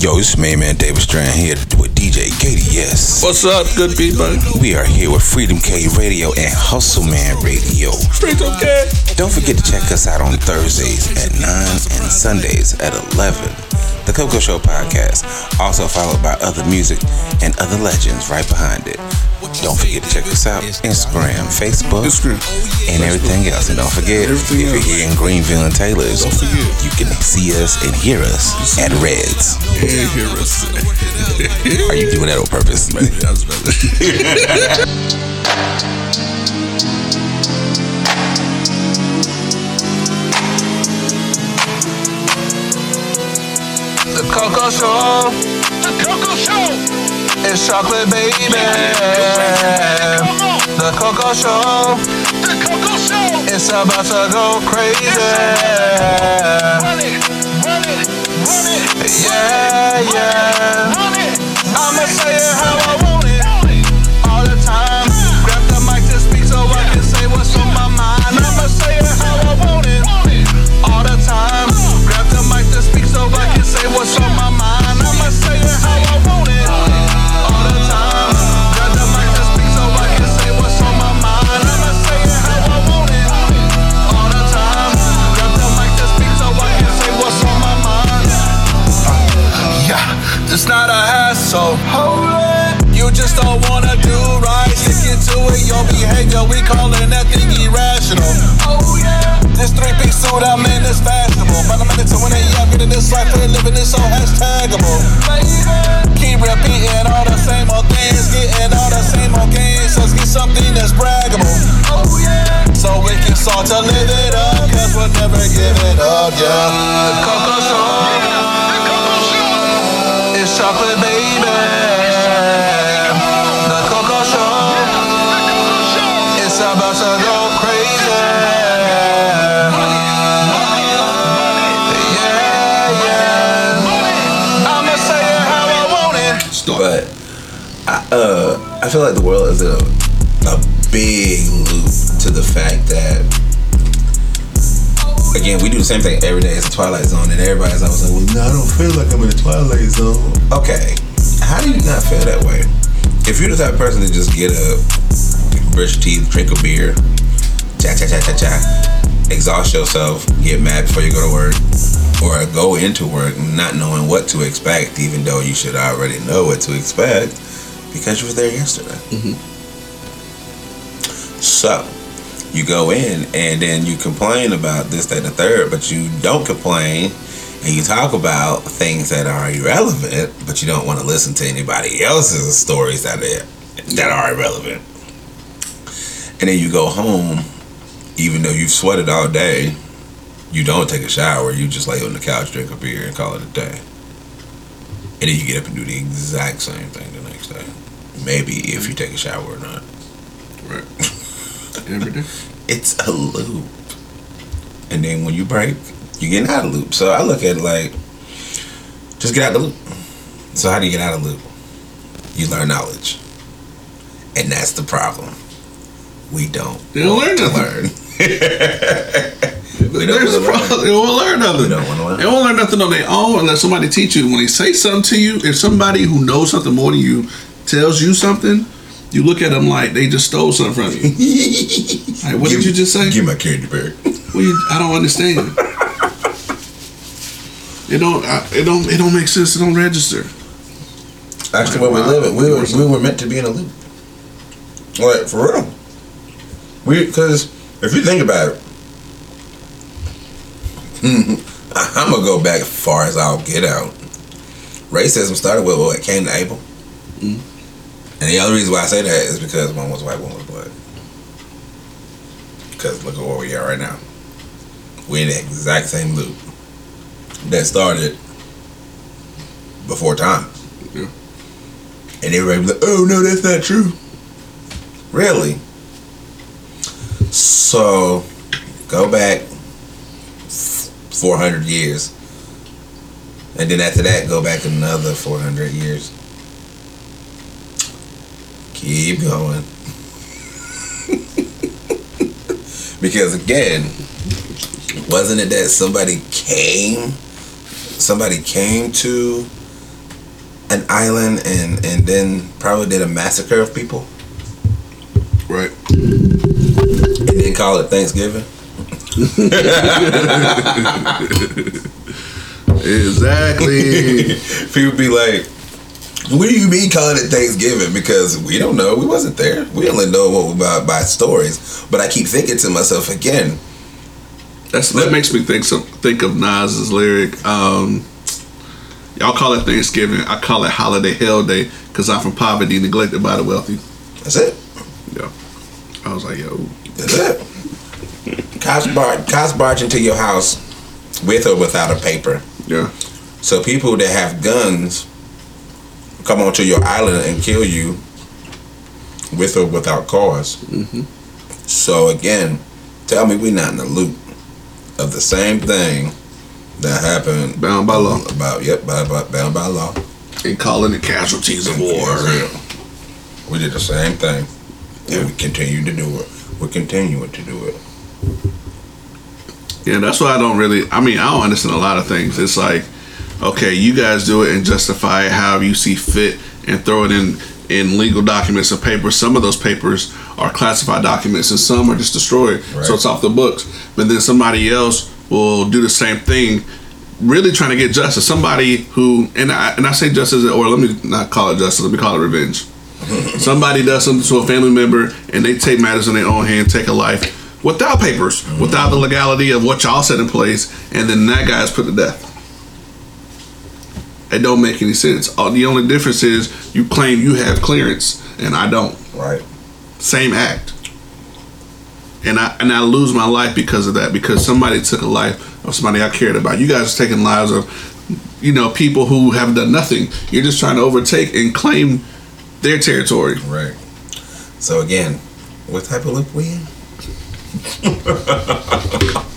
Yo, it's me, man, David Strand here with DJ Katie. Yes. What's up, good people? We are here with Freedom K Radio and Hustle Man Radio. Straight okay. Don't forget to check us out on Thursdays at 9 and Sundays at 11 the Coco Show podcast, also followed by other music and other legends right behind it. Don't forget to check us out Instagram, Facebook, Instagram. and everything else. And don't forget, Everything if you're here in Greenville and Taylor's, you can see us and hear us at Reds. Hear us. Are you doing that on purpose? Was Coco Show. The Coco Show. It's chocolate baby. On. The Coco Show. The Coco Show. It's about to go crazy. Run it. Run it. Run it. Yeah, yeah. Run it. I'ma say it how I want it. Behavior, we calling that thing irrational. Oh yeah. This three-piece suit I'm in is fashionable. But I'm in it to it, yeah, I'm getting this life a living, it's so hashtagable. Keep repeating all the same old things, getting all the same old games. Let's get something that's braggable. Oh yeah. So we can start to live it up, cause we'll never give it up, yeah. Coco feel like the world is a a big loop to the fact that again we do the same thing every day. It's a twilight zone, and everybody's always like, "Well, no, I don't feel like I'm in a twilight zone." Okay, how do you not feel that way? If you're the type of person to just get up, brush teeth, drink a beer, cha cha cha cha cha, exhaust yourself, get mad before you go to work, or go into work not knowing what to expect, even though you should already know what to expect because you were there yesterday. Mm-hmm. So you go in and then you complain about this, that, and the third, but you don't complain and you talk about things that are irrelevant, but you don't want to listen to anybody else's stories that are, that are irrelevant. And then you go home, even though you've sweated all day, you don't take a shower, you just lay on the couch, drink a beer, and call it a day. And then you get up and do the exact same thing the next day. Maybe if you take a shower or not. Right. Every day. It's a loop. And then when you break, you get out of the loop. So I look at it like, just get out of the loop. So how do you get out of the loop? You learn knowledge. And that's the problem. We don't. They don't learn to nothing. learn. we don't There's a wanna learn. problem. They won't learn nothing. We don't wanna learn. They won't learn nothing on their own unless somebody teach you. When they say something to you, if somebody who knows something more than you tells you something, you look at them like they just stole something from you. Like, what did you just say? Give my candy bear. Well, you, I don't understand. It don't. I, it don't. It don't make sense. It don't register. That's the way we live it. We were, we were meant to be in a loop. Like, for real. We, because if you think about it, I'm going to go back as far as I'll get out. Racism started with what came to April. Mm-hmm. And the other reason why I say that is because one was white, one was black. Because look at where we are right now. We're in the exact same loop that started before time. Yeah. And everybody was like, oh no, that's not true. Really? So, go back 400 years. And then after that, go back another 400 years. Keep going. because again, wasn't it that somebody came, somebody came to an island and and then probably did a massacre of people Right. and then call it Thanksgiving. Exactly. People be like, "What do you mean calling it Thanksgiving?" Because we don't know. We wasn't there. We only know what about by stories. But I keep thinking to myself again. That's that makes me think some think of Nas's lyric. Um, y'all call it Thanksgiving. I call it Holiday Hell Day because I'm from poverty, neglected by the wealthy. That's it. Yeah. I was like, yo, That's it. Cops barge, cops barge into your house with or without a paper. yeah, So people that have guns come onto your island and kill you with or without because mm-hmm. So again, tell me we're not in the loop of the same thing that happened bound by law about yep by, by, bound by law. and calling it casualties of war. We did the same thing, and we continue to do it. We're continuing to do it. Yeah, that's why I don't really. I mean, I don't understand a lot of things. It's like, okay, you guys do it and justify it however you see fit, and throw it in in legal documents and papers. Some of those papers are classified documents, and some are just destroyed, Right. so it's off the books. But then somebody else will do the same thing, really trying to get justice. Somebody who, and I and I say justice, or let me not call it justice. Let me call it revenge. Somebody does something to a family member, and they take matters in their own hand, take a life without papers, mm-hmm. without the legality of what y'all set in place, and then that guy's put to death. It don't make any sense. All, the only difference is you claim you have clearance, and I don't. Right. Same act. And I and I lose my life because of that because somebody took a life of somebody I cared about. You guys are taking lives of, you know, people who have done nothing. You're just trying to overtake and claim their territory. Right. So again, what type of loop we in?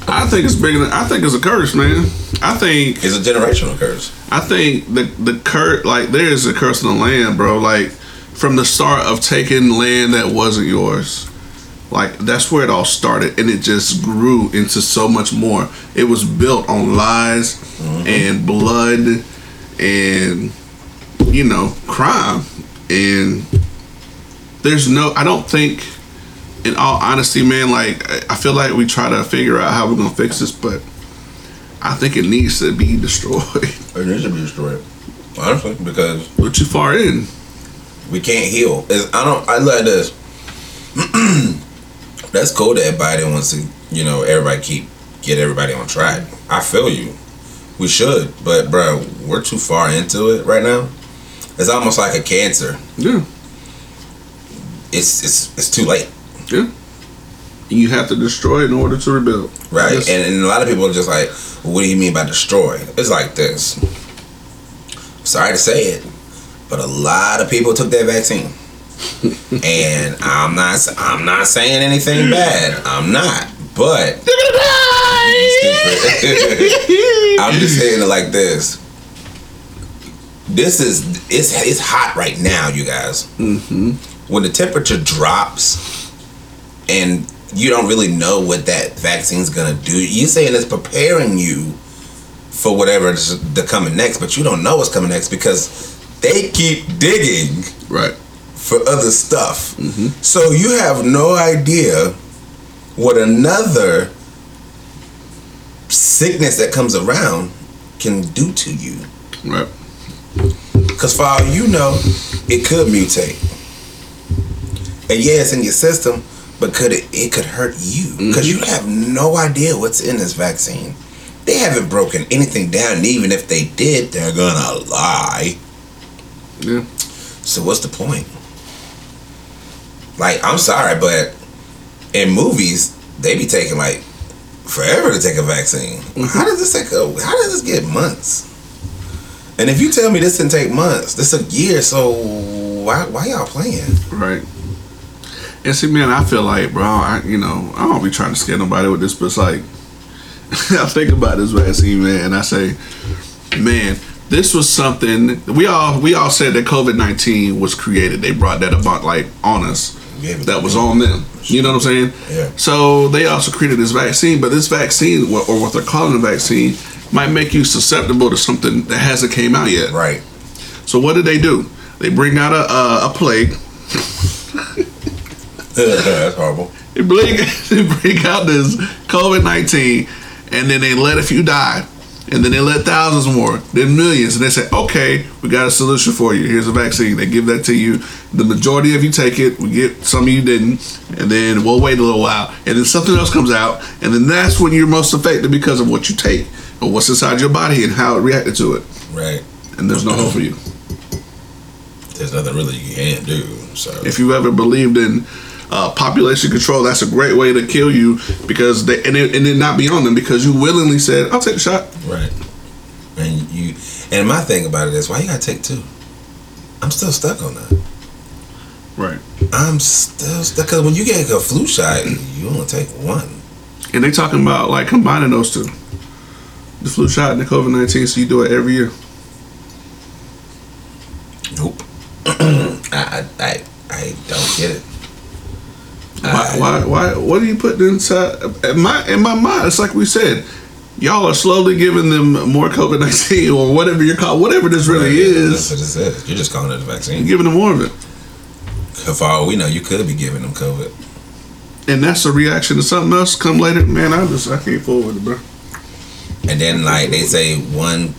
I think it's bigger than I think it's a curse, man. I think It's a generational curse. I think the the curse like there is a curse on the land, bro. Like from the start of taking land that wasn't yours. Like that's where it all started and it just grew into so much more. It was built on lies mm-hmm. and blood and you know, crime. And there's no I don't think in all honesty, man, like I- feel like we try to figure out how we're gonna fix this, but I think it needs to be destroyed. It needs to be destroyed. Honestly, because We're too far in. we can't heal. It's, I don't. I like this. That's cool that everybody wants to. You know, everybody keep get everybody on track. I feel you. We should, but bro, we're too far into it right now. It's almost like a cancer. Yeah. It's it's it's too late, You have to destroy in order to rebuild. right? Yes. And, and a lot of people are just like, well, "What do you mean by destroy?" It's like this. Sorry to say it, but a lot of people took that vaccine. and I'm not I'm not saying anything bad. I'm not. But I'm just saying it like this. This is it's it's hot right now, you guys. Mm-hmm. When the temperature drops, and you don't really know what that vaccine's gonna do. You're saying it's preparing you for whatever is the coming next, but you don't know what's coming next because they keep digging right. for other stuff. Mm-hmm. So you have no idea what another sickness that comes around can do to you. Right. Because for all you know, it could mutate. And yeah, it's in your system, but could it? It could hurt you mm-hmm. because you have no idea what's in this vaccine. They haven't broken anything down, and even if they did, they're gonna lie. Yeah. So what's the point? Like, I'm sorry, but in movies, they be taking like forever to take a vaccine. Mm-hmm. How does this take a? How does this get months? And if you tell me this didn't take months, this a year, so why why y'all playing? Right. And see, man, I feel like, bro, I, you know, I don't be trying to scare nobody with this, but it's like, I think about this vaccine, man, and I say, man, this was something we all we all said that COVID nineteen was created. They brought that about like on us. That was on them. You know what I'm saying? Yeah. So they also created this vaccine, but this vaccine, or what they're calling a vaccine, might make you susceptible to something that hasn't came out yet. Right. So what did they do? They bring out a a, a plague. That's horrible. They bring they bring out this COVID nineteen, and then they let a few die, and then they let thousands more, then millions, and they say, okay, we got a solution for you. Here's a vaccine. They give that to you. The majority of you take it. We get some of you didn't, and then we'll wait a little while, and then something else comes out, and then that's when you're most affected because of what you take or what's inside your body and how it reacted to it. Right. And there's no hope for you. There's nothing really you can do. So If you ever believed in uh, population control, that's a great way to kill you because they and it, and it not be on them because you willingly said, "I'll take the shot." right. And you and my thing about it is why you gotta take two? I'm still stuck on that. Right. I'm still stuck because when you get a flu shot, you only take one. And they talking about like combining those two, the flu shot and the COVID nineteen. So you do it every year. Nope. I I I don't get it. Why? Uh, why? Why? What are you putting inside? In my in my mind, it's like we said. Y'all are slowly giving them more COVID nineteen or whatever you're called, whatever this really That's is. what it says. You're just calling it a You're vaccine. giving them more of it, For all we know, you could be giving them COVID. and that's a reaction to something else. Come later, man. I just I can't forward it, bro. And then like they say one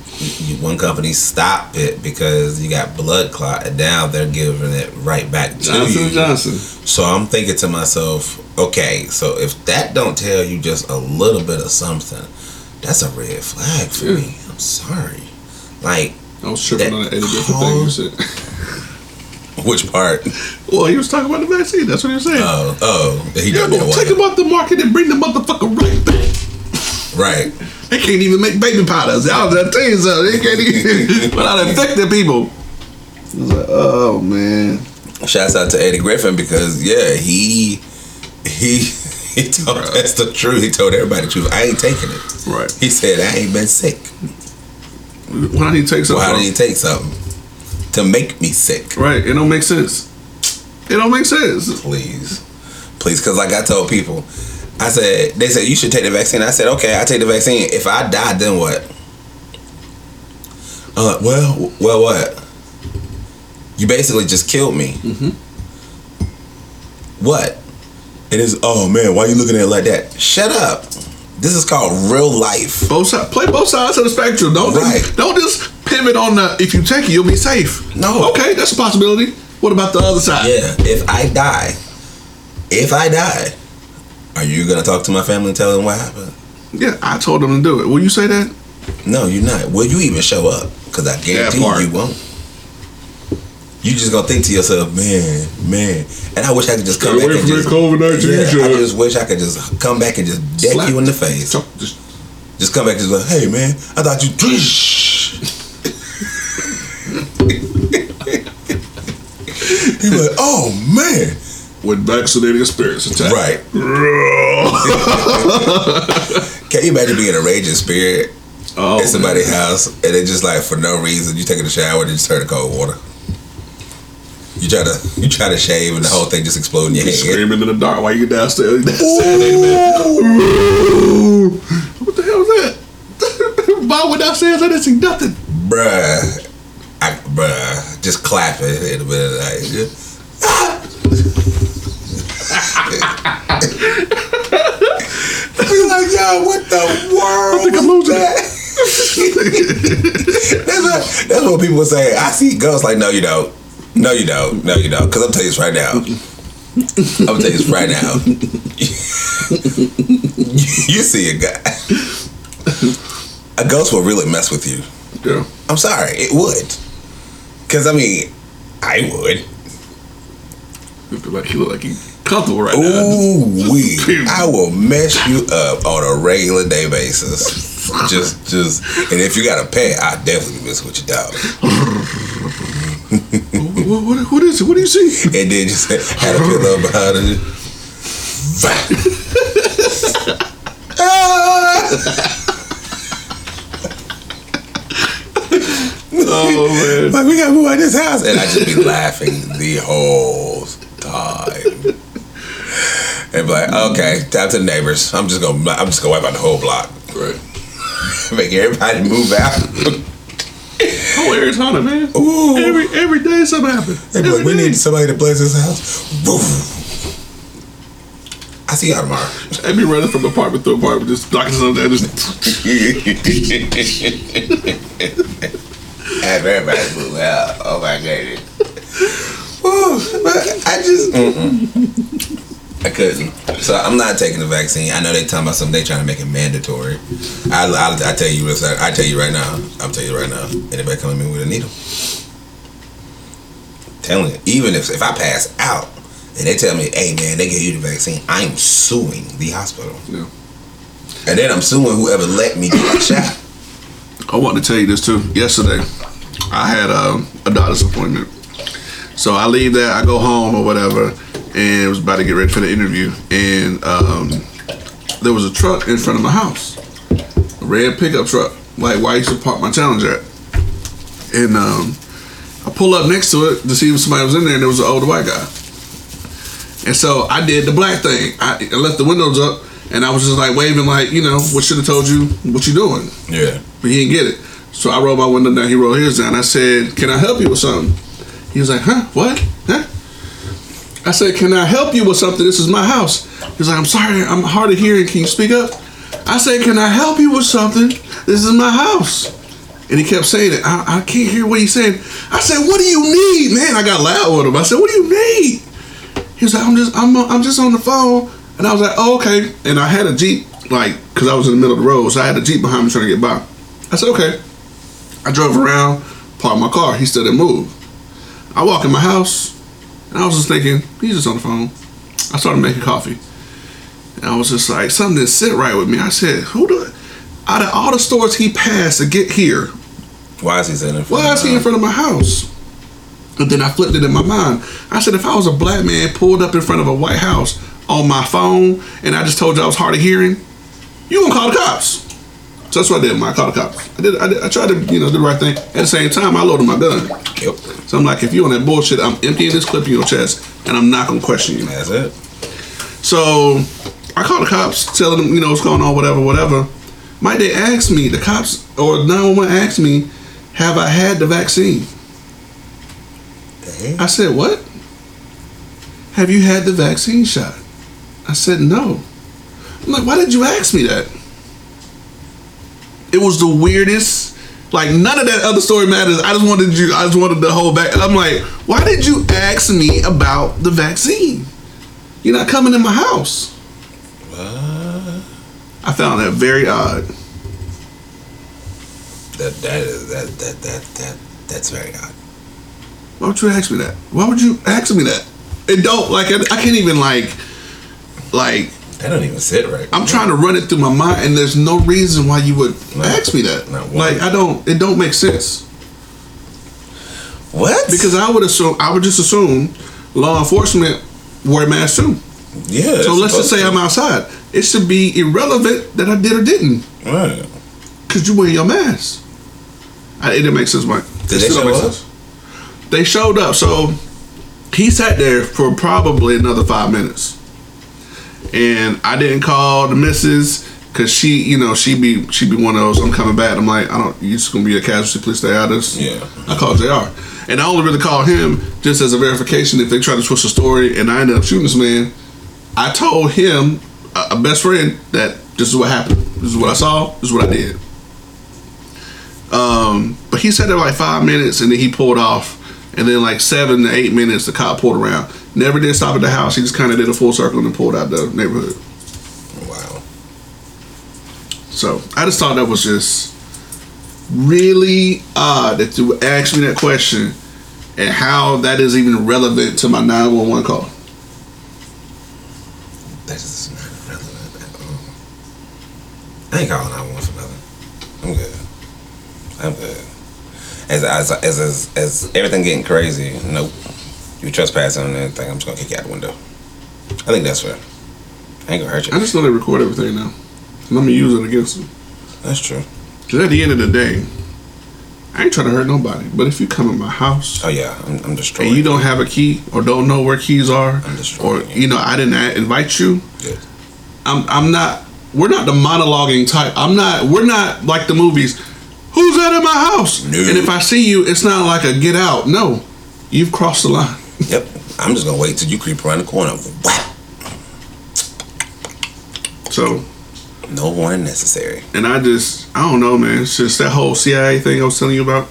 one company stop it because you got blood clot, and now they're giving it right back to Johnson you. Johnson. So I'm thinking to myself, okay, so if that don't tell you just a little bit of something, that's a red flag for Yeah. me. I'm sorry. Like I was tripping on that Eddie Griffin thing you said. which part? Well, he was talking about the vaccine. That's what he was saying. Oh, oh, he yeah, don't know well, what. take him off the market and bring the motherfucker right back. Right. They can't even make baby powders. I was gonna tell you something. They can't even without infecting people. Like, oh man. Shouts out to Eddie Griffin because yeah, he he he told that's the truth. He told everybody the truth. I ain't taking it. Right. He said I ain't been sick. Why did he take something? Why did he take something to make me sick? Right. It don't make sense. It don't make sense. Please, please, because like I told people, I said they said you should take the vaccine. I said okay, I take the vaccine. If I die, then what? Uh, well, well, what? You basically just killed me. Mhm. What? It is. Oh man, why are you looking at it like that? Shut up. This is called real life. Both sides. Play both sides of the spectrum. Don't Right. don't just pivot on the. If you take it, you'll be safe. No. Okay, that's a possibility. What about the other side? Yeah, if I die, if I die, are you gonna talk to my family and tell them what happened? Yeah, I told them to do it. Will you say that? No, you're not. Will you even show up? Because I guarantee you, you won't. You just gonna think to yourself, man, man. And I wish I could just come Stay back away and from just, that COVID-19 yeah, I just wish I could just come back and just deck Slap. you in the face. Talk- just- Just come back and just like, hey man, I thought you. He like, oh man, With vaccinated spirits attack. right. Can you imagine being a raging spirit Oh, at somebody's house and it just like for no reason you taking a shower and you just turn to cold water. You try to you try to shave and the whole thing just explode in your man. head. screaming in the dark while you downstairs. downstairs what the hell was that? Bob went downstairs. I didn't see nothing. Bruh. I, bruh. Just clapping in the middle of the night. Be like, yo, what the world? I think I'm was losing that? that's, what, that's what people say. I see ghosts like, no, you don't. No, you don't. No, you don't. Because I'm telling you this right now. I'm gonna tell you this right now. you see a guy. A ghost will really mess with you. Yeah. I'm sorry, it would. Cause I mean, I would. You feel like he look like he comfortable right now. Ooh wee. I will mess you up on a regular day basis. Just just and if you got a pet, I definitely mess with your dog. What, what, what is it? What do you see? And then just had a pillow behind it. Oh man. Like we gotta move out of this house, and I just be laughing the whole time. And be like, okay, time to the neighbors. I'm just gonna, I'm just gonna wipe out the whole block. Right. Make everybody move out. Oh, area's haunted, man. Ooh. Every every day something happens. Hey, boy, we day. need somebody to bless this house. I see y'all tomorrow. I'd be running from apartment to apartment, just knocking something down. Just After everybody move out. Oh my goodness. Woo, but I just mm-mm. I couldn't. So I'm not taking the vaccine. I know they talking about something. They trying to make it mandatory. I, I, I tell you this. I tell you right now. I'll tell you right now. Anybody coming in with a needle? Telling you, even if if I pass out and they tell me, "Hey man, they gave you the vaccine," I'm suing the hospital. Yeah. And then I'm suing whoever let me get my shot. I want to tell you this too. Yesterday, I had um, a doctor's appointment. So I leave there, I go home or whatever, and was about to get ready for the interview. And um, there was a truck in front of my house, a red pickup truck, like where I used to park my Challenger at. And um, I pull up next to it to see if somebody was in there, and there was an older white guy. And so I did the black thing. I, I left the windows up, and I was just like waving, like you know, what should have told you what you doing Yeah. but he didn't get it. So I rolled my window down. He rolled his down. I said, "Can I help you with something?" He was like, "Huh? What? Huh?" I said, "Can I help you with something? This is my house." He's like, "I'm sorry, I'm hard of hearing. Can you speak up?" I said, "Can I help you with something? This is my house." And he kept saying it. I, I can't hear what he's saying. I said, "What do you need, man?" I got loud with him. I said, "What do you need?" He was like, "I'm just, I'm, I'm just on the phone." And I was like, "Oh, okay." And I had a jeep, like, cause I was in the middle of the road, so I had a jeep behind me trying to get by. I said, "Okay." I drove around, parked my car. He still didn't move. I walk in my house, and I was just thinking, he's just on the phone. I started making coffee, and I was just like, something didn't sit right with me. I said, "Who do?" Out of all the stores he passed to get here, Why is he sitting in front? why is he in front of my house? And then I flipped it in my mind. I said, if I was a black man pulled up in front of a White House on my phone, and I just told you I was hard of hearing, you gonna call the cops? So that's what I did. I called the cops. I did. I, did, I tried to, you know, do the right thing. At the same time, I loaded my gun. Yep. So I'm like, if you on that bullshit, I'm emptying this clip in your chest, and I'm not gonna question you. That's it. So I called the cops, telling them, you know, what's going on, whatever, whatever. Might they ask me, the cops or 911 asked me, have I had the vaccine? I said, what? Have you had the vaccine shot? I said, no. I'm like, why did you ask me that? It was the weirdest. Like none of that other story matters. I just wanted you. I just wanted the whole back. I'm like, why did you ask me about the vaccine? You're not coming in my house. I found that very odd. That that that that that that that's very odd. Why would you ask me that? Why would you ask me that? It don't like I, I can't even like like That don't even sit right. I'm trying to run it through my mind, and there's no reason why you would No. ask me that. Like I don't. It don't make sense What? because I would assume I would just assume law enforcement wear masks too. yeah. So let's just say I'm outside. It should be irrelevant that I did or didn't Right. because you wear your mask. I, it didn't make sense, Mike. Did they show up? sense. They showed up. So he sat there for probably another five minutes, and I didn't call the missus because she, you know, she be she be one of those. I'm coming back. I'm like, I don't. You just gonna be a casualty. Please stay out of this. Yeah. I called Jr. And I only really called him just as a verification if they try to twist the story and I ended up shooting this man. I told him, a, a best friend, that this is what happened. This is what I saw. This is what I did. Um, but he sat there like five minutes and then he pulled off. And then like seven to eight minutes, the cop pulled around. Never did stop at the house. He just kind of did a full circle and then pulled out the neighborhood. Wow. So I just thought that was just really odd that you asked me that question and how that is even relevant to my 911 call. That is not relevant at all. I ain't calling 911 for nothing. I'm good. I'm good. As as as as, as everything getting crazy, nope. You trespassing and everything, I'm just gonna kick you out the window. I think that's fair. I ain't gonna hurt you. I just know they record everything now. Going to use it against them. That's true. Because at the end of the day, I ain't trying to hurt nobody. But if you come in my house Oh yeah, I'm, I'm and you don't have a key or don't know where keys are, or, you. know, I didn't invite you, Good. I'm I'm not we're not the monologuing type. I'm not we're not like the movies. Who's that in my house? No. And if I see you, it's not like a get out. No, you've crossed the line. Yep. I'm just gonna wait till you creep around the corner. Whap. So, No warning necessary. and I just, I don't know, man. It's just that whole CIA thing I was telling you about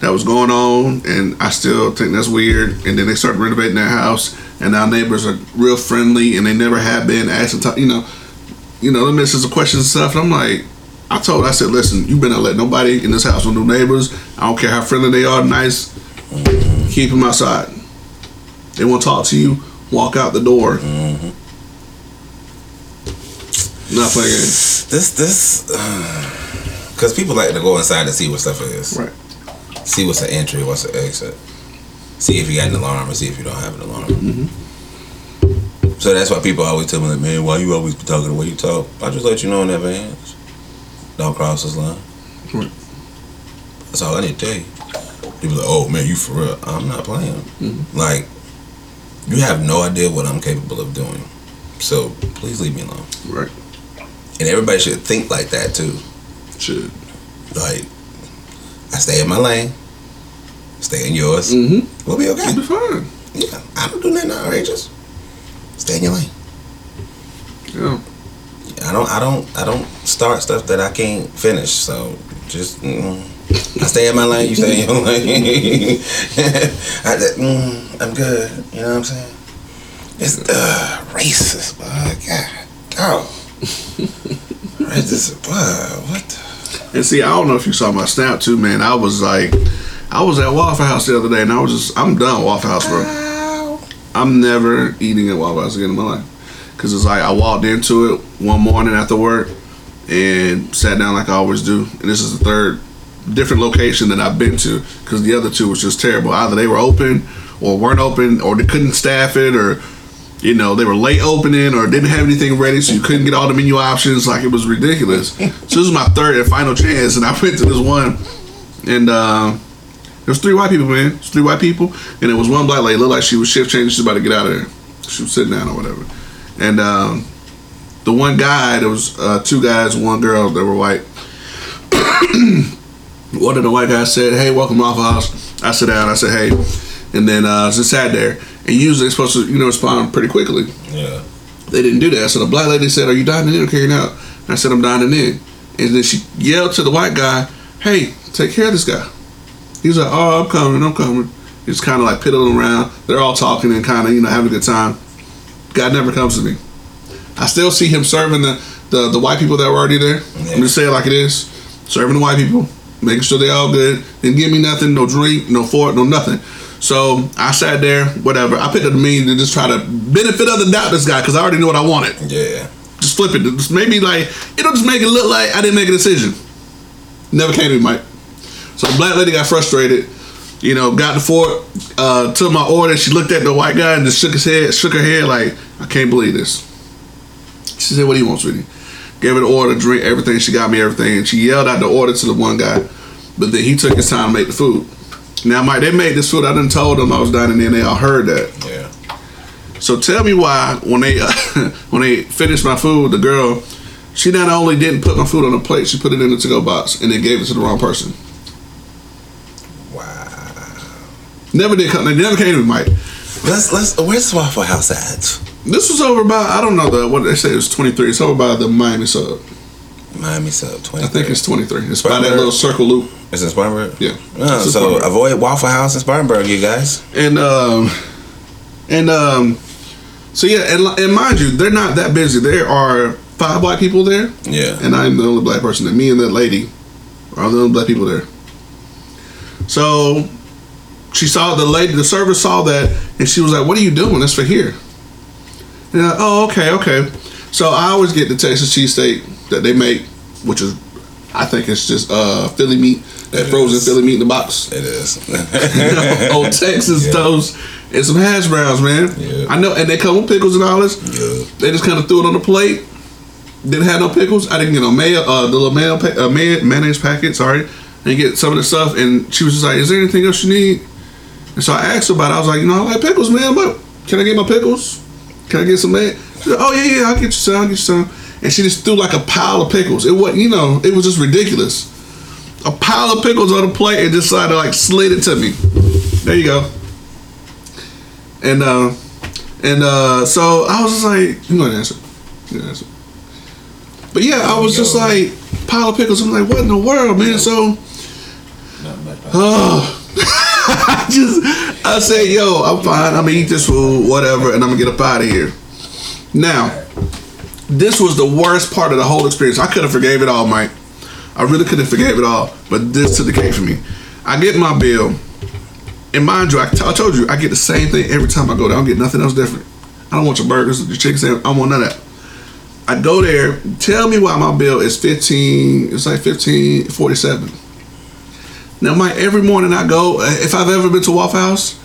that was going on, and I still think that's weird. And then they started renovating their house, and now neighbors are real friendly, and they never have been asking, you know, you know, them misses the questions and stuff. And I'm like, I told, her, I said, listen, you better let nobody in this house, no new neighbors. I don't care how friendly they are, nice. Keep them outside. They want to talk to you. Walk out the door. Not playing games. This this because people like to go inside and see what stuff is. Right. See what's the entry, what's the exit. See if you got an alarm, or see if you don't have an alarm. Mm-hmm. So that's why people always tell me like, man, why you always be talking the way you talk? I just let you know in advance. Don't cross this line. Right. That's all I need to tell you. People like, oh man, you for real? I'm not playing. Mm-hmm. Like, you have no idea what I'm capable of doing. So please leave me alone. Right. And everybody should think like that too. Should. Like, I stay in my lane, stay in yours. Mm-hmm. We'll be okay. You'll be fine. Yeah, I don't do nothing outrageous. Stay in your lane. Yeah. I don't, I don't, I don't start stuff that I can't finish. So just, mm, I stay in my lane. You stay in your lane. I, mm, I'm good. You know what I'm saying? It's uh, racist, but God, oh, racist, boy, what? The? And see, I don't know if you saw my snap too, man. I was like, I was at Waffle House the other day, and I was just, I'm done with Waffle House, bro. I'm never eating at Waffle House again in my life. Cause it's like I walked into it one morning after work and sat down like I always do. And this is the third different location that I've been to because the other two was just terrible. Either they were open or weren't open or they couldn't staff it or you know they were late opening or didn't have anything ready so you couldn't get all the menu options like it was ridiculous. so this is my third and final chance and I went to this one and uh, there was three white people, man. It was three white people, and it was one black lady. Looked like she was shift changing. She's about to get out of there. She was sitting down or whatever. And um, the one guy, there was uh, two guys, one girl that were white. one of the white guys said, "Hey, welcome to Waffle House." I sit down. I said, "Hey," and then uh, just sat there. And usually, it's supposed to, you know, respond pretty quickly. Yeah. They didn't do that. So the black lady said, "Are you dining in or carrying out?" And I said, "I'm dining in." And then she yelled to the white guy, "Hey, take care of this guy." He's like, "Oh, I'm coming, I'm coming." He's kind of like piddling around. They're all talking and kind of, you know, having a good time. Guy never comes to me. I still see him serving the the, the white people that were already there. I'm just saying it like it is, serving the white people, making sure they all good. Didn't give me nothing, no drink, no fork, no nothing. So I sat there, whatever. I picked up the menu to just try to benefit of the doubt this guy because I already knew what I wanted. Yeah. Just flip it. Just maybe like it'll just make it look like I didn't make a decision. Never came to me, Mike. So the black lady got frustrated. You know, got the fork, uh, took my order. She looked at the white guy and just shook his head, shook her head like, I can't believe this. She said, "What do you want, sweetie?" Gave her the order, drink, everything. She got me everything, and she yelled out the order to the one guy. But then he took his time to make the food. Now, Mike, they made this food. I didn't told them I was dining in. They all heard that. Yeah. So tell me why when they uh, when they finished my food, the girl, she not only didn't put my food on the plate, she put it in the to-go box and then gave it to the wrong person. Wow. Never did come. They never came to me, Mike. Let's let's. Where's Waffle House at? This was over by I don't know the what they say it was twenty three. It's over by the Miami sub. Miami sub twenty. I think it's twenty three. It's by that little circle loop. It's in Spartanburg. Yeah. Oh, so Spartanburg. avoid Waffle House in Spartanburg, you guys. And um and um so yeah, and, and mind you, they're not that busy. There are five black people there. Yeah. and I'm the only black person. And me and that lady are the only black people there. So she saw the lady, the server saw that, and she was like, "What are you doing? That's for here." And I'm like, oh, okay, okay. So I always get the Texas cheesesteak that they make, which is, I think it's just uh, Philly meat, that It frozen is. Philly meat in the box. It is. Old Texas Yeah. toast and some hash browns, man. Yeah. I know, and they come with pickles and all this. Yeah. They just kind of threw it on the plate. Didn't have no pickles. I didn't get no mayo, uh, the little mayo, pa- uh, may- mayonnaise packet. Sorry, and get some of the stuff. And she was just like, "Is there anything else you need?" And so I asked her about it. I was like, "You know, I like pickles, man. But can I get my pickles? Can I get some mayo?" She said, "Oh yeah, yeah, I'll get you some. I'll get you some." And she just threw like a pile of pickles. It wasn't, you know, it was just ridiculous. a pile of pickles on the plate and decided to like slid it to me. There you go. And uh and uh so I was just like, you know answer. You know answer. But yeah, I was just like pile of pickles. I'm like, what in the world, man? So oh I just I said, yo, I'm fine. I'm gonna eat this food, whatever, and I'm gonna get up out of here. Now, this was the worst part of the whole experience. I could have forgave it all, Mike. I really could have forgave it all, but this took the cake for me. I get my bill, and mind you, I, t- I told you I get the same thing every time I go there. I don't get nothing else different. I don't want your burgers, your chicken sandwich. I don't want none of that. I go there. Tell me why my bill is fifteen. It's like fifteen forty seven. Now, Mike, every morning I go. Uh, if I've ever been to Waffle House,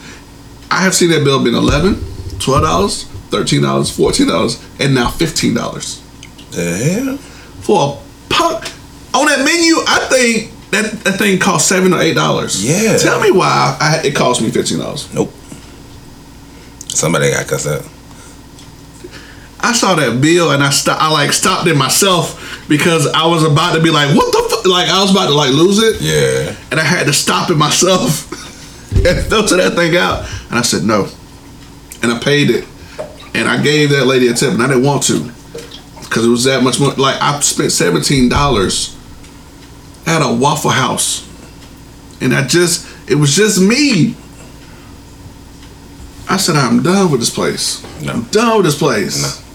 I have seen that bill been 11 $12, $13, $14, and now $15 The hell? for a punk. On that menu, I think that, that thing cost 7 or $8. Yeah. Tell me why I, it cost me $15. Nope. Somebody got cussed out. I saw that bill and I sto- I like stopped it myself because I was about to be like, what the fuck? Like, I was about to like lose it. Yeah. and I had to stop it myself and filter that thing out. And I said no, and I paid it, and I gave that lady a tip, and I didn't want to because it was that much more. Like I spent seventeen dollars at a Waffle House, and I just it was just me. I said I'm done with this place. No. I'm done with this place. No.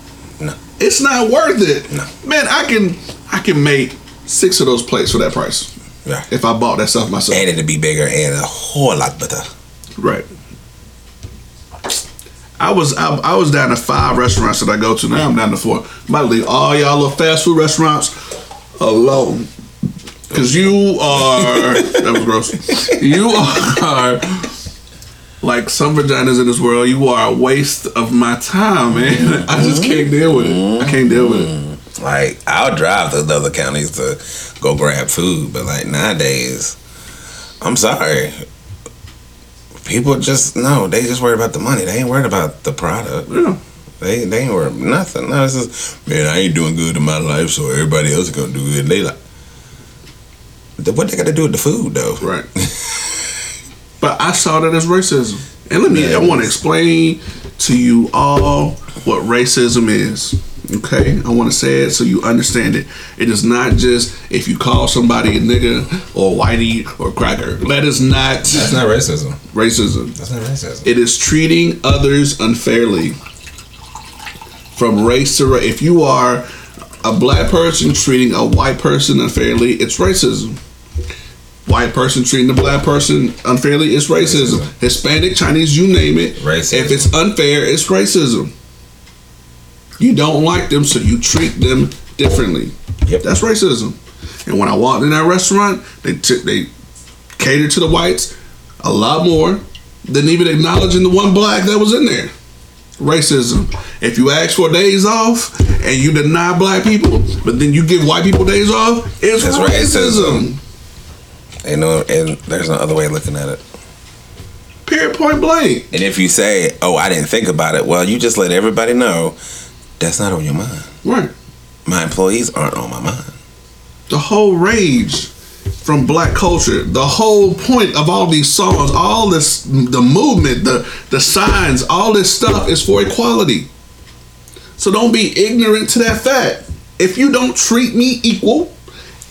It's not worth it. No. Man, I can I can make six of those plates for that price Yeah. if I bought that stuff myself. And it'd be bigger and a whole lot better. Right. I was I, I was down to five restaurants that I go to. Now I'm down to four. I'm about to leave all y'all little fast food restaurants alone. Cause you are that was gross. You are like some vaginas in this world. You are a waste of my time, man. I just can't deal with it. I can't deal with it. Mm-hmm. Like I'll drive to the other counties to go grab food, but like nowadays, I'm sorry. People just no, they just worried about the money. They ain't worried about the product. Yeah. They they ain't worried about nothing. No, it's just man, I ain't doing good in my life, so everybody else is gonna do good. And they like, what they got to do with the food though? Right. but I saw that as racism. And let me, I want to explain to you all what racism is. Okay? I want to say it so you understand it. It is not just if you call somebody a nigga or whitey or cracker. That is not That's not racism. racism. That's not racism. It is treating others unfairly. From race to race. If you are a black person treating a white person unfairly, it's racism. White person treating a black person unfairly, it's racism. Racism. Hispanic, Chinese, you name it. Racism. If it's unfair, it's racism. You don't like them, so you treat them differently. Yep. That's racism. And when I walked in that restaurant, they took they catered to the whites a lot more than even acknowledging the one black that was in there. Racism. If you ask for days off and you deny black people, but then you give white people days off, it's That's racism. racism. Ain't no, and there's no other way of looking at it. Period. Point blank. And if you say, "Oh, I didn't think about it," well, you just let everybody know that's not on your mind. Right. My employees aren't on my mind. the whole rage from black culture the whole point of all these songs all this the movement the the signs all this stuff is for equality so don't be ignorant to that fact if you don't treat me equal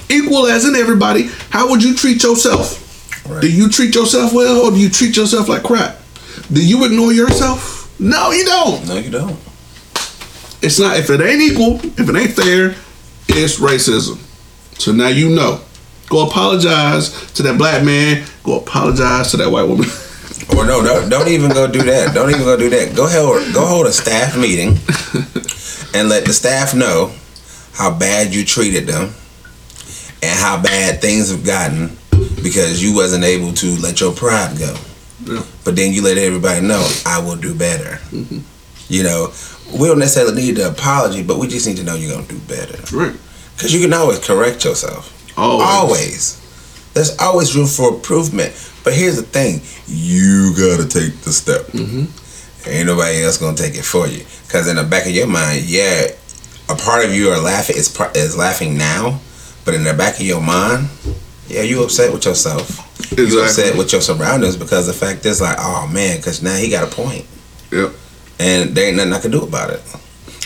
equal as in everybody how would you treat yourself Right. do you treat yourself well or do you treat yourself like crap do you ignore yourself no you don't No, you don't. it's not if it ain't equal, if it ain't fair, it's racism. So now you know. Go apologize to that black man. Go apologize to that white woman. Or no, don't, don't even go do that. Don't even go do that. Go hold, go hold a staff meeting and let the staff know how bad you treated them and how bad things have gotten because you wasn't able to let your pride go. Yeah. But then you let everybody know I will do better. Mm-hmm. You know, we don't necessarily need the apology, but we just need to know you're gonna do better. right. Because you can always correct yourself. Always. Always. There's always room for improvement. But here's the thing you gotta take the step. Mm-hmm. Ain't nobody else gonna take it for you. Because in the back of your mind, yeah, a part of you are laughing is, is laughing now, but in the back of your mind, Yeah, you upset with yourself. You upset with your surroundings because the fact is like, oh man, because now he got a point, Yep. and there ain't nothing I can do about it.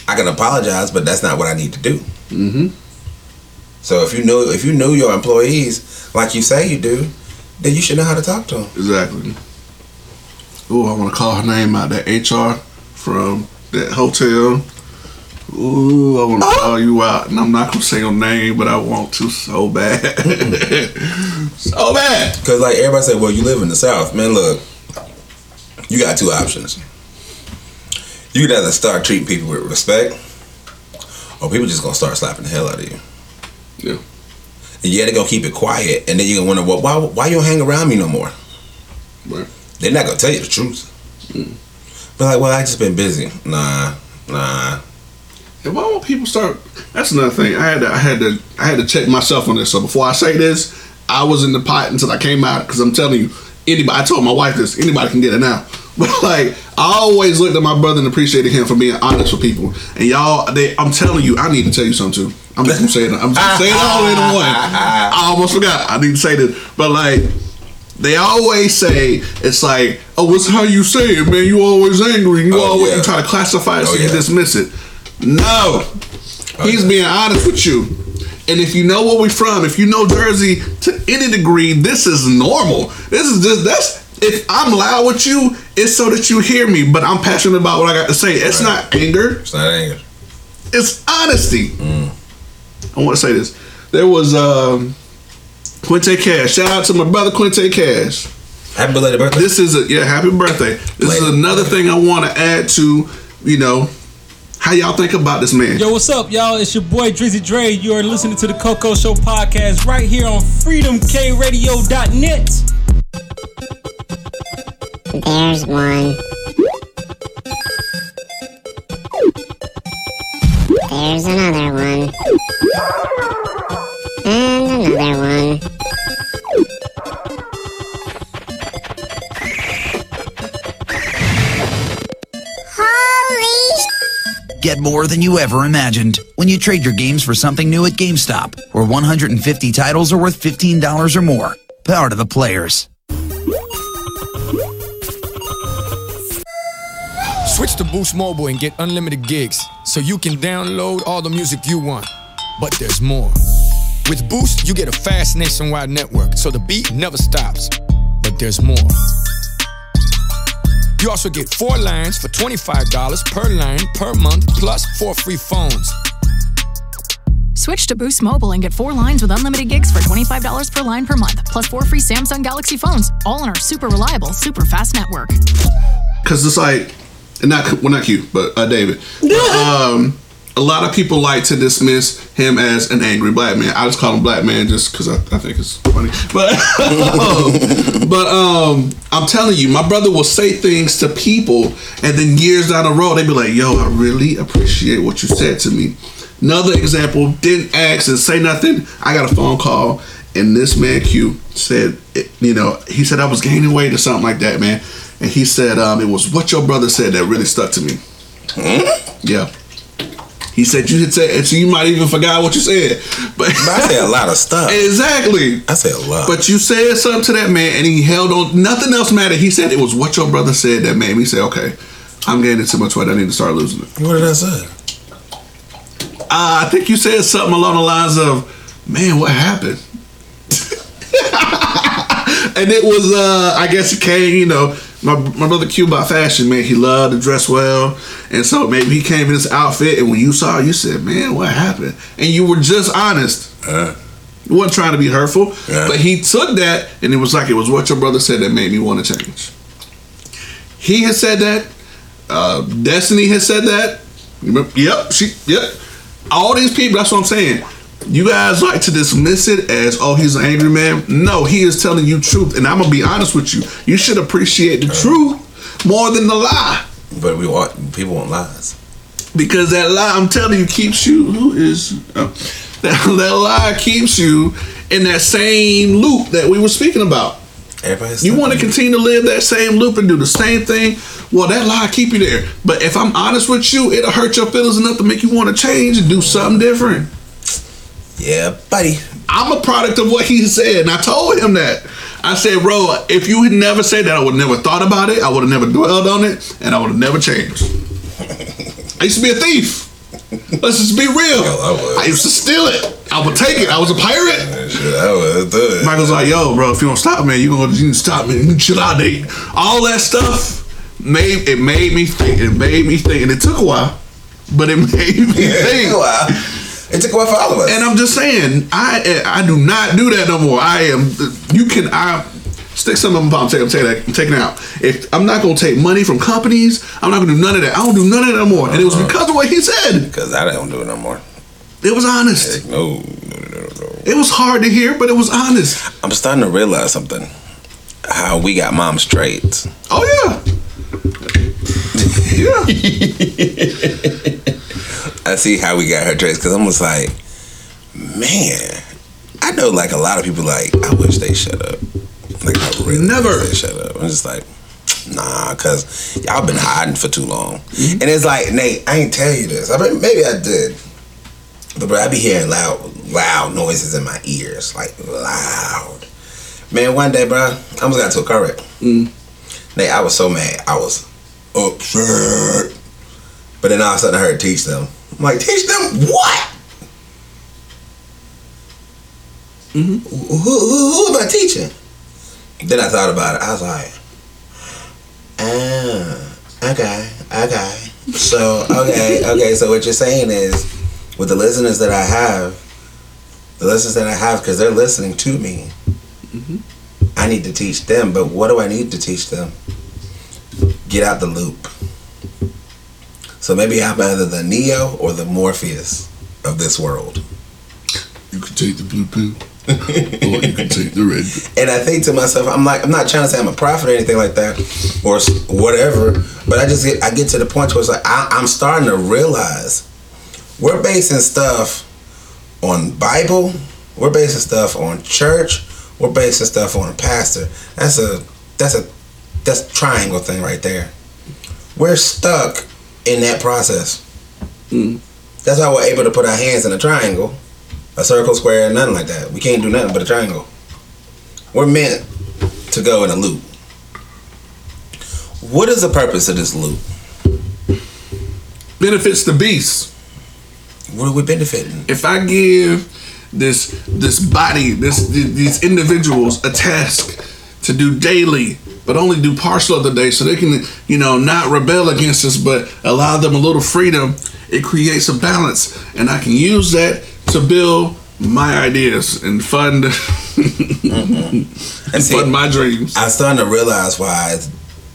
I can apologize, but that's not what I need to do. Mm-hmm. So if you know if you know your employees like you say you do, then you should know how to talk to them. Exactly. Oh, I want to call her name out. That HR from that hotel. Ooh, I want to oh. call you out, and I'm not gonna say your name, but I want to so bad, so bad. Because like everybody say, well, you live in the South, man. Look, you got two options. You can either start treating people with respect, or people just gonna start slapping the hell out of you. Yeah. And yeah, they're gonna keep it quiet, and then you're gonna wonder, well, why why you don't hang around me no more? Right. They're not gonna tell you the truth. Mm. But like, well, I just been busy. Nah, nah. And why won't people start? That's another thing. I had to, I had to, I had to check myself on this. So before I say this, I was in the pot until I came out because I'm telling you, anybody. I told my wife this. Anybody can get it now. But like, I always looked at my brother and appreciated him for being honest with people. And y'all, they, I'm telling you, I need to tell you something too. I'm just gonna say it. I'm just gonna it all in one. I almost forgot. I need to say this, but like. They always say it's like, oh, what's how you say it, man. You always angry. You Oh, always yeah. you try to classify it so Oh, you yeah. dismiss it. No, he's being honest with you. And if you know where we're from, if you know Jersey to any degree, this is normal. This is just that's if I'm loud with you, it's so that you hear me. But I'm passionate about what I got to say. It's Right. not anger. It's not anger. It's honesty. I want to say this. There was um, Quinte Cash. Shout out to my brother Quinte Cash. Happy belated birthday. This is a yeah, happy birthday. This is Later. another thing I want to add to, you know, how y'all think about this man. Yo, what's up, y'all? It's your boy Drizzy Dre. You are listening to the Coco Show podcast right here on freedomkradio.net. There's one. There's another one. And another one. Get more than you ever imagined when you trade your games for something new at GameStop, where 150 titles are worth $15 or more. Power to the players. Switch to Boost Mobile and get unlimited gigs so you can download all the music you want. But there's more. With Boost, you get a fast nationwide network so the beat never stops. But there's more. You also get four lines for $25 per line per month plus four free phones. Switch to Boost Mobile and get four lines with unlimited gigs for $25 per line per month, plus four free Samsung Galaxy phones, all on our super reliable, super fast network. because it's like not well not you but uh, David. um, a lot of people like to dismiss him as an angry black man. I just call him black man just because I, I think it's funny. But um, but um, I'm telling you, my brother will say things to people, and then years down the road, they be like, "Yo, I really appreciate what you said to me." Another example, didn't ask and say nothing. I got a phone call, and this man Q said, you know, he said I was gaining weight or something like that, man. And he said um, it was what your brother said that really stuck to me. Yeah. He said you had said, so you might even forgot what you said. But, But I say a lot of stuff. exactly. I say a lot. But you said something to that man, and he held on. Nothing else mattered. He said it was what your brother said that made me say, "Okay, I'm gaining too much weight. I need to start losing it." what did I say? Uh, I think you said something along the lines of, "Man, what happened?" and it was, uh, I guess it came, you know, my, my brother Q by fashion, man. He loved to dress well, and so maybe he came in this outfit, and when you saw, it, you said, "Man, what happened?" And you were just honest. Uh, He wasn't trying to be hurtful, Yeah. but he took that and it was like it was what your brother said that made me want to change. He has said that. Uh, Destiny has said that. Yep, she. Yep. All these people. That's what I'm saying. You guys like to dismiss it as, oh, he's an angry man. No, he is telling you truth, and I'm gonna be honest with you. You should appreciate the truth more than the lie, but we want people want lies. because that lie, I'm telling you, keeps you. Who is oh, that? That lie keeps you in that same loop that we were speaking about. Everybody's You want to continue to live that same loop and do the same thing? Well, that lie keep you there. But if I'm honest with you, it'll hurt your feelings enough to make you want to change and do something different. Yeah, buddy. I'm a product of what he said, and I told him that. I said, bro, if you had never said that, I would have never thought about it. I would have never dwelled on it, and I would have never changed. I used to be a thief. Let's just be real. I used to steal it. I would take it. I was a pirate. I was doing. Michael's like, yo, bro, if you don't stop, man, you gonna you stop, me. You chill out, Nate. All that stuff made it made me think. It made me think, and it took a while, but it made me think. It took a while for all of us. And I'm just saying, I I do not do that no more. I am. You can I stick some of them. I'm taking, I'm taking that. I'm taking it out. If I'm not gonna take money from companies, I'm not gonna do none of that. I don't do none of that no more. And it was uh-huh. because of what he said. Because I don't do it no more. It was honest. No, no, no, no, no. It was hard to hear, but it was honest. I'm starting to realize something. How we got mom straight. Oh yeah. Yeah. I see how we got her traits because I'm just like, man, I know like a lot of people like, I wish they shut up. Like I really Never. they shut up. I'm just like, nah, cause y'all been hiding for too long. Mm-hmm. And it's like, Nate, I ain't tell you this. I mean, maybe I did. But bro, I be hearing loud, loud noises in my ears, like loud. Man, one day, bro, I almost got into a car wreck. Mm. Nate, I was so mad. I was upset. But then all of a sudden I heard teach them. I'm like, teach them what? Who, who, who, who am I teaching? Then I thought about it. I was like, ah, okay, okay. So, okay, okay. So what you're saying is, with the listeners that I have, the listeners that I have, because they're listening to me, I need to teach them. But what do I need to teach them? Get out the loop. So maybe I'm either the Neo or the Morpheus of this world. You can take the blue pill, or you can take the red pill. And I think to myself, I'm like, I'm not trying to say I'm a prophet or anything like that, or whatever. But I just get, I get to the point where it's like I, I'm starting to realize we're basing stuff on Bible, we're basing stuff on church, we're basing stuff on a pastor. That's a that's a that's a triangle thing right there. We're stuck in that process. Hmm. That's why we're able to put our hands in a triangle, a circle, square, nothing like that. We can't do nothing but a triangle. We're meant to go in a loop. What is the purpose of this loop? Benefits the beast. What are we benefiting? If I give this this body, this these individuals a task to do daily, but only do partial of the day, so they can you know not rebel against us, but allow them a little freedom. It creates a balance, and I can use that to build my ideas and fund mm-hmm. And see, fund my dreams. I'm starting to realize why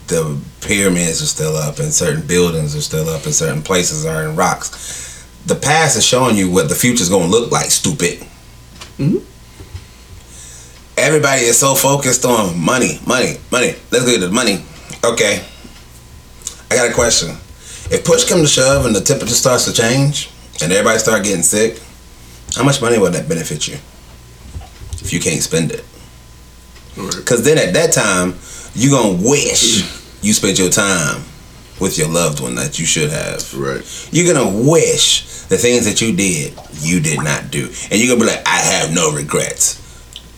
the pyramids are still up and certain buildings are still up and certain places are in rocks. The past is showing you what the future is going to look like, stupid. Mm-hmm. Everybody is so focused on money, money, money. Let's get the money. Okay. I got a question. If push comes to shove and the temperature starts to change and everybody start getting sick, how much money would that benefit you if you can't spend it? Because then at that time, you're going to wish mm. you spent your time with your loved one that you should have. Right. You're going to wish the things that you did, you did not do. And you're going to be like, I have no regrets.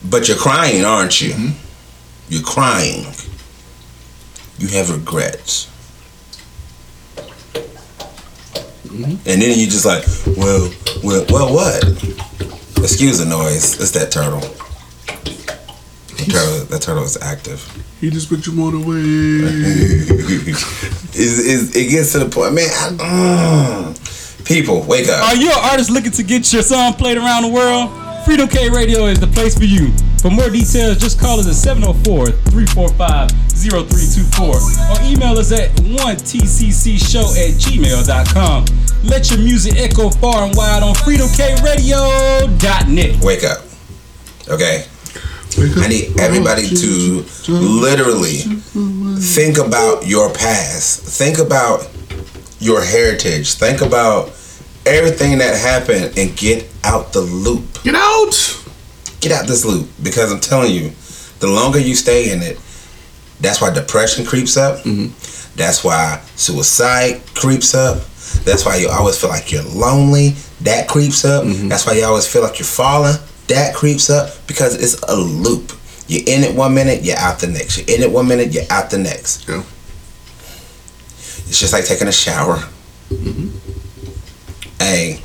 But you're crying, aren't you? You're crying. You have regrets. And then you're just like, well, well, well, what? Excuse the noise. It's that turtle. That turtle, that turtle is active. He just put you on the way. Is is it gets to the point, man. I, mm. people, wake up. Are you an artist looking to get your song played around the world? Freedom K Radio is the place for you. For more details, just call us at 704-345-0324 or email us at 1tccshow at gmail.com. Let your music echo far and wide on freedomkradio.net. Wake up. Okay. I need everybody to literally think about your past. Think about your heritage. Think about everything that happened and get out the loop. Get out. Get out this loop because I'm telling you, the longer you stay in it, that's why depression creeps up. Mm-hmm. That's why suicide creeps up. That's why you always feel like you're lonely. That creeps up. Mm-hmm. That's why you always feel like you're falling. that creeps up because it's a loop. You're in it one minute, you're out the next. You're in it one minute, you're out the next. Yeah. It's just like taking a shower. Mm-hmm. Hey,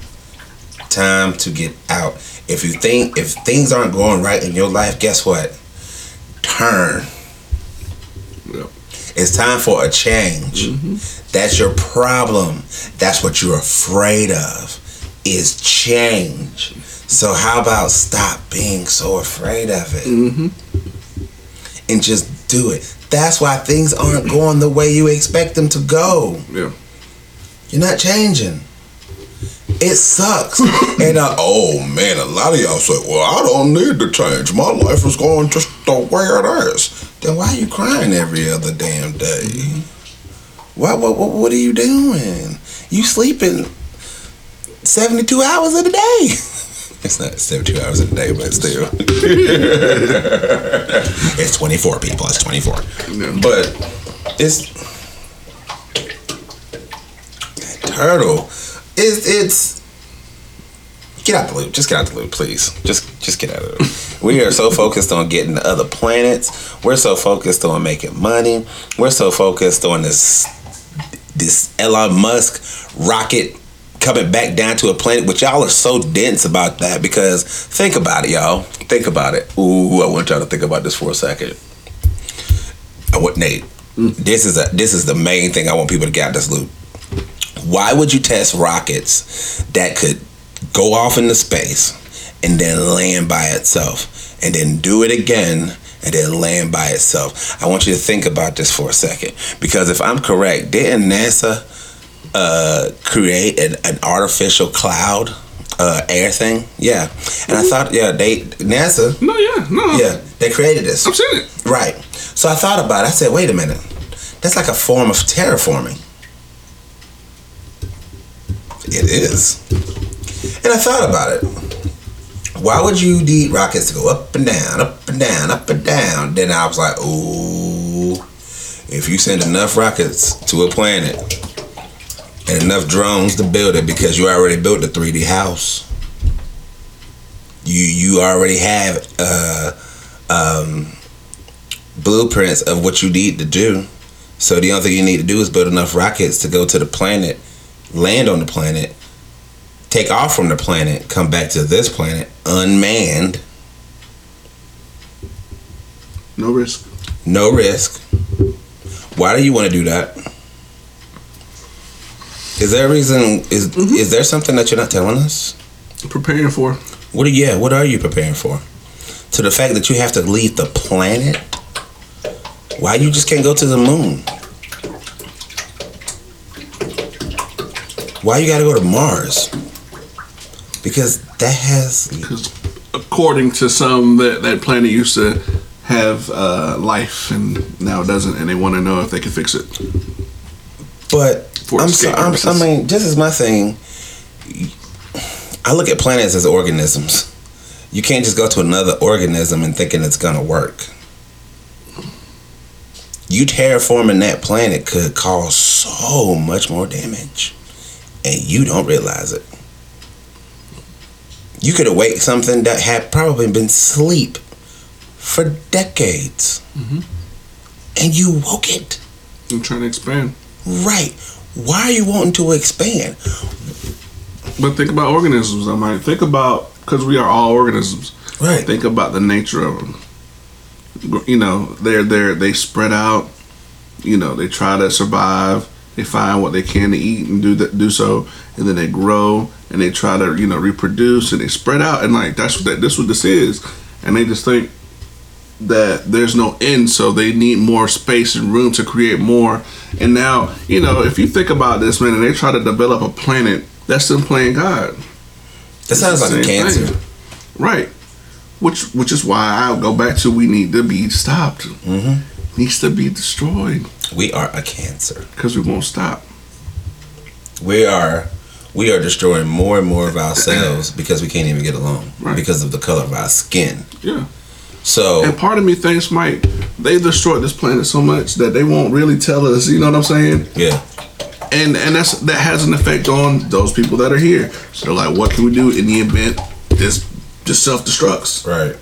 time to get out. If you think if things aren't going right in your life, guess what? Turn. Yeah. It's time for a change. Mm-hmm. That's your problem. That's what you're afraid of is change. So how about stop being so afraid of it mm-hmm. and just do it. That's why things aren't going the way you expect them to go. Yeah. You're not changing. It sucks. and uh, oh man, a lot of y'all say, "Well, I don't need to change. My life is going just the way it is." Then why are you crying every other damn day? Why? What? What, what are you doing? You sleeping seventy-two hours a day. It's not seventy-two hours a day, but still, it's twenty-four people. It's twenty-four. But it's turtle. It's it's get out the loop. Just get out the loop, please. Just just get out of it. we are so focused on getting to other planets. We're so focused on making money. We're so focused on this this Elon Musk rocket coming back down to a planet, which y'all are so dense about that because think about it, y'all. Think about it. Ooh, I want y'all to think about this for a second. I want Nate. Mm. This is a this is the main thing I want people to get out this loop. Why would you test rockets that could go off into space and then land by itself and then do it again and then land by itself? I want you to think about this for a second because if I'm correct, didn't NASA uh, create an, an artificial cloud uh, air thing? Yeah, and I thought, yeah, they NASA. No, yeah, no. Yeah, they created this. I've seen it. Right. So I thought about it. I said, wait a minute. That's like a form of terraforming. It is. And I thought about it. Why would you need rockets to go up and down, up and down, up and down? Then I was like, ooh, if you send enough rockets to a planet and enough drones to build it because you already built a 3D house. You you already have uh, um, blueprints of what you need to do. So the only thing you need to do is build enough rockets to go to the planet, land on the planet, take off from the planet, come back to this planet unmanned, No risk. no risk. Why do you want to do that? Is there a reason? Is mm-hmm. is there something that you're not telling us? Preparing for. What are yeah? What are you preparing for? To the fact that you have to leave the planet. Why you just can't go to the moon? Why you got to go to Mars? Because that has Because according to some, that that planet used to have uh, life, and now it doesn't, and they want to know if they can fix it. But I'm so, I'm, I mean, this is my thing. I look at planets as organisms. You can't just go to another organism and thinking it's gonna work. You terraforming that planet could cause so much more damage, and you don't realize it. You could awake something that had probably been sleep for decades, mm-hmm. and you woke it. I'm trying to expand. Right. Why are you wanting to expand? But think about organisms. I might think about because we are all organisms. Right. Think about the nature of them. You know, they're they're they spread out. You know, they try to survive. They find what they can to eat and do that, do so, and then they grow and they try to you know reproduce and they spread out and like that's what that this what this is, and they just think that there's no end, so they need more space and room to create more. And now, you know, if you think about this, man, and they try to develop a planet, that's them playing God. That sounds like a cancer. right? Which, which is why I'll go back to we need to be stopped. Mm-hmm. Needs to be destroyed We are a cancer. because we won't stop. We are we are destroying more and more of ourselves because we can't even get along Right. because of the color of our skin. Yeah. So And part of me thinks, Mike, they destroyed this planet so much that they won't really tell us. You know what I'm saying? yeah, and and that's that has an effect on those people that are here. So they're like, what can we do in the event this just self destructs. Right.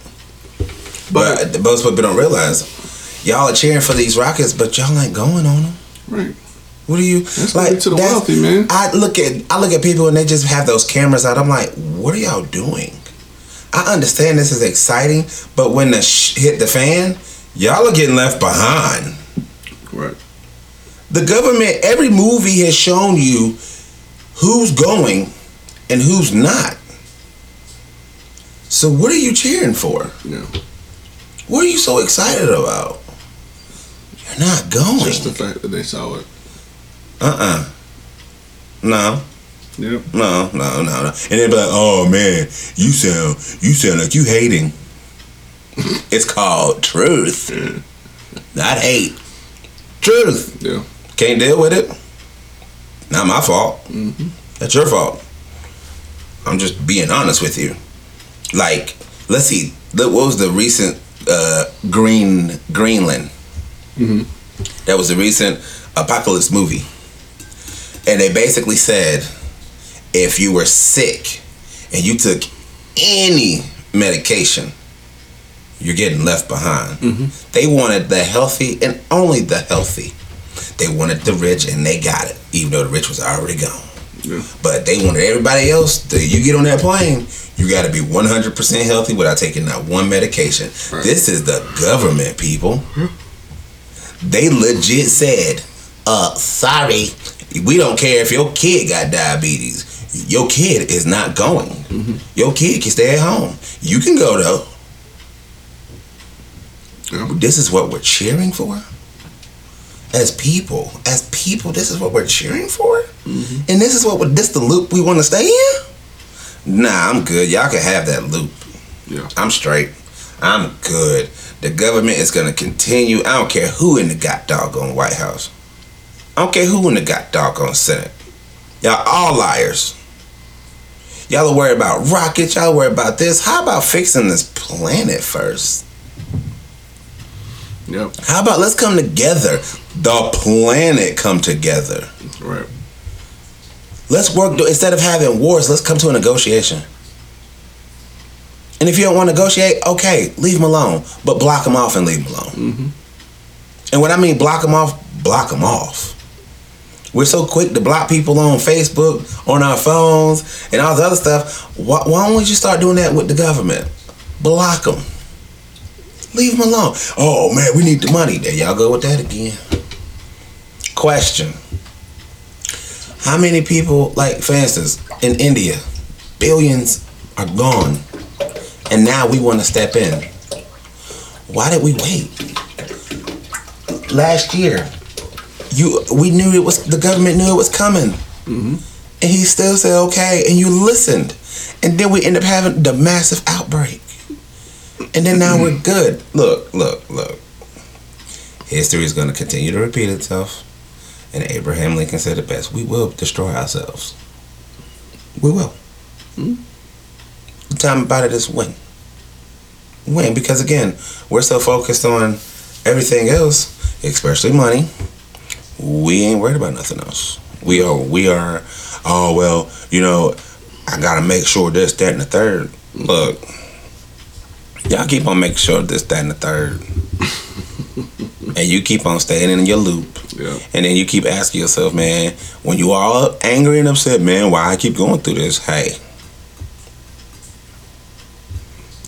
But, but most people don't realize y'all are cheering for these Rockets, but y'all ain't going on them. Right. What do you That's like to the wealthy, man. I look at I look at people and they just have those cameras out. I'm like, what are y'all doing? I understand this is exciting, but when the sh- hit the fan, y'all are getting left behind. Right. The government, every movie has shown you who's going and who's not. So what are you cheering for? Yeah. What are you so excited about? You're not going. Just the fact that they saw it. Uh-uh. No. Yep. No, no, no, no. And they'd be like, oh man, you sound you sound like you hating. it's called truth. Not hate. Truth. Yeah. Can't deal with it. Not my fault. Mm-hmm. That's your fault. I'm just being honest with you. Like, let's see. What was the recent uh, Green Greenland? Mm-hmm. That was the recent apocalypse movie, and they basically said if you were sick and you took any medication, you're getting left behind. They wanted the healthy and only the healthy. They wanted the rich and they got it, even though the rich was already gone. Yeah. But they wanted everybody else. To, you get on that plane, you got to be 100% healthy without taking that one medication. This is the government, people. They legit said, "Uh, sorry, we don't care if your kid got diabetes. Your kid is not going. Your kid can stay at home. You can go though. This is what we're cheering for." As people, as people, this is what we're cheering for, and this is what this the loop we want to stay in. Nah, I'm good. Y'all can have that loop. Yeah. I'm straight. I'm good. The government is gonna continue. I don't care who in the got doggone White House. I don't care who in the got doggone Senate. Y'all all liars. Y'all are worried about rockets. Y'all worried about this. How about fixing this planet first? Yep. How about let's come together? The planet come together. Right. Let's work instead of having wars. Let's come to a negotiation. And if you don't want to negotiate, okay, leave them alone, but block them off and leave them alone. Mm-hmm. And when I mean block them off, block them off. We're so quick to block people on Facebook, on our phones, and all the other stuff. Why, why don't we just start doing that with the government? Block them. Leave them alone. Oh man, we need the money. There y'all go with that again. Question. How many people, like for instance, in India, billions are gone, and now we want to step in. Why did we wait? Last year, you we knew it was the government knew it was coming, mm-hmm. and he still said okay, and you listened, and then we end up having the massive outbreak, and then now we're good. Look, look, look. History is going to continue to repeat itself. And Abraham Lincoln said it best we will destroy ourselves. We will. Hmm? The time about it is when. When? Because again, we're so focused on everything else, especially money, we ain't worried about nothing else. We are, we are, oh, well, you know, I gotta make sure this, that, and the third. Look, y'all keep on making sure this, that, and the third. and you keep on staying in your loop. Yeah. And then you keep asking yourself, man, when you all angry and upset, man, why I keep going through this? Hey,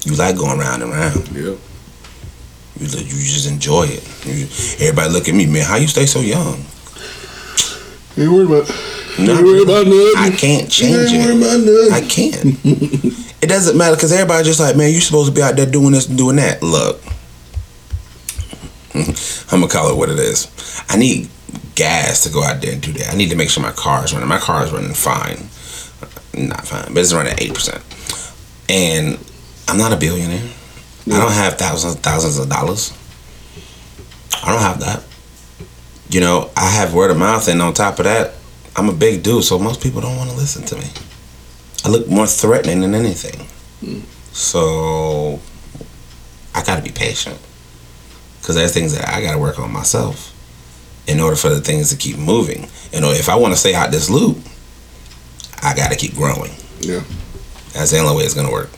you like going round and round. Yep. You, you just enjoy it. You, everybody look at me, man. How you stay so young? Ain't worried about. Ain't worried about nothing. I can't change Ain't worried it. about nothing. I can't. it doesn't matter because everybody just like, man, you supposed to be out there doing this and doing that. Look, I'm gonna call it what it is. I need gas to go out there and do that. I need to make sure my car is running. My car is running fine, not fine, but it's running eight percent. And I'm not a billionaire. I don't have thousands thousands of dollars. I don't have that. You know, I have word of mouth, and on top of that, I'm a big dude, so most people don't want to listen to me. I look more threatening than anything. So I got to be patient because there's things that I got to work on myself in order for the things to keep moving. You know, if I want to stay out this loop, I got to keep growing. Yeah. That's the only way it's gonna work.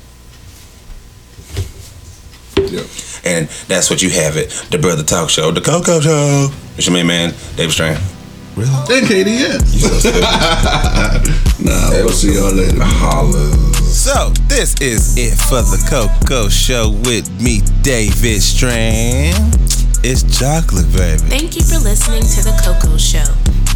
Yep. And that's what you have it. The Brother Talk Show, the Coco Show. It's your main man, David Strand. Really? And KDS. nah, we'll see y'all later. So, this is it for the Coco Show with me, David Strand. It's chocolate, baby. Thank you for listening to The Coco Show.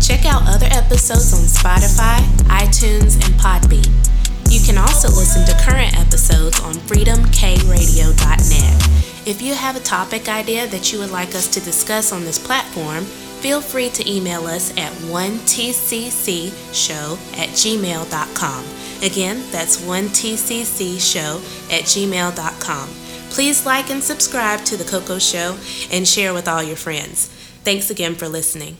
Check out other episodes on Spotify, iTunes, and Podbean. You can also listen to current episodes on freedomkradio.net. If you have a topic idea that you would like us to discuss on this platform, feel free to email us at 1tccshow at gmail.com. Again, that's 1tccshow at gmail.com. Please like and subscribe to The Coco Show and share with all your friends. Thanks again for listening.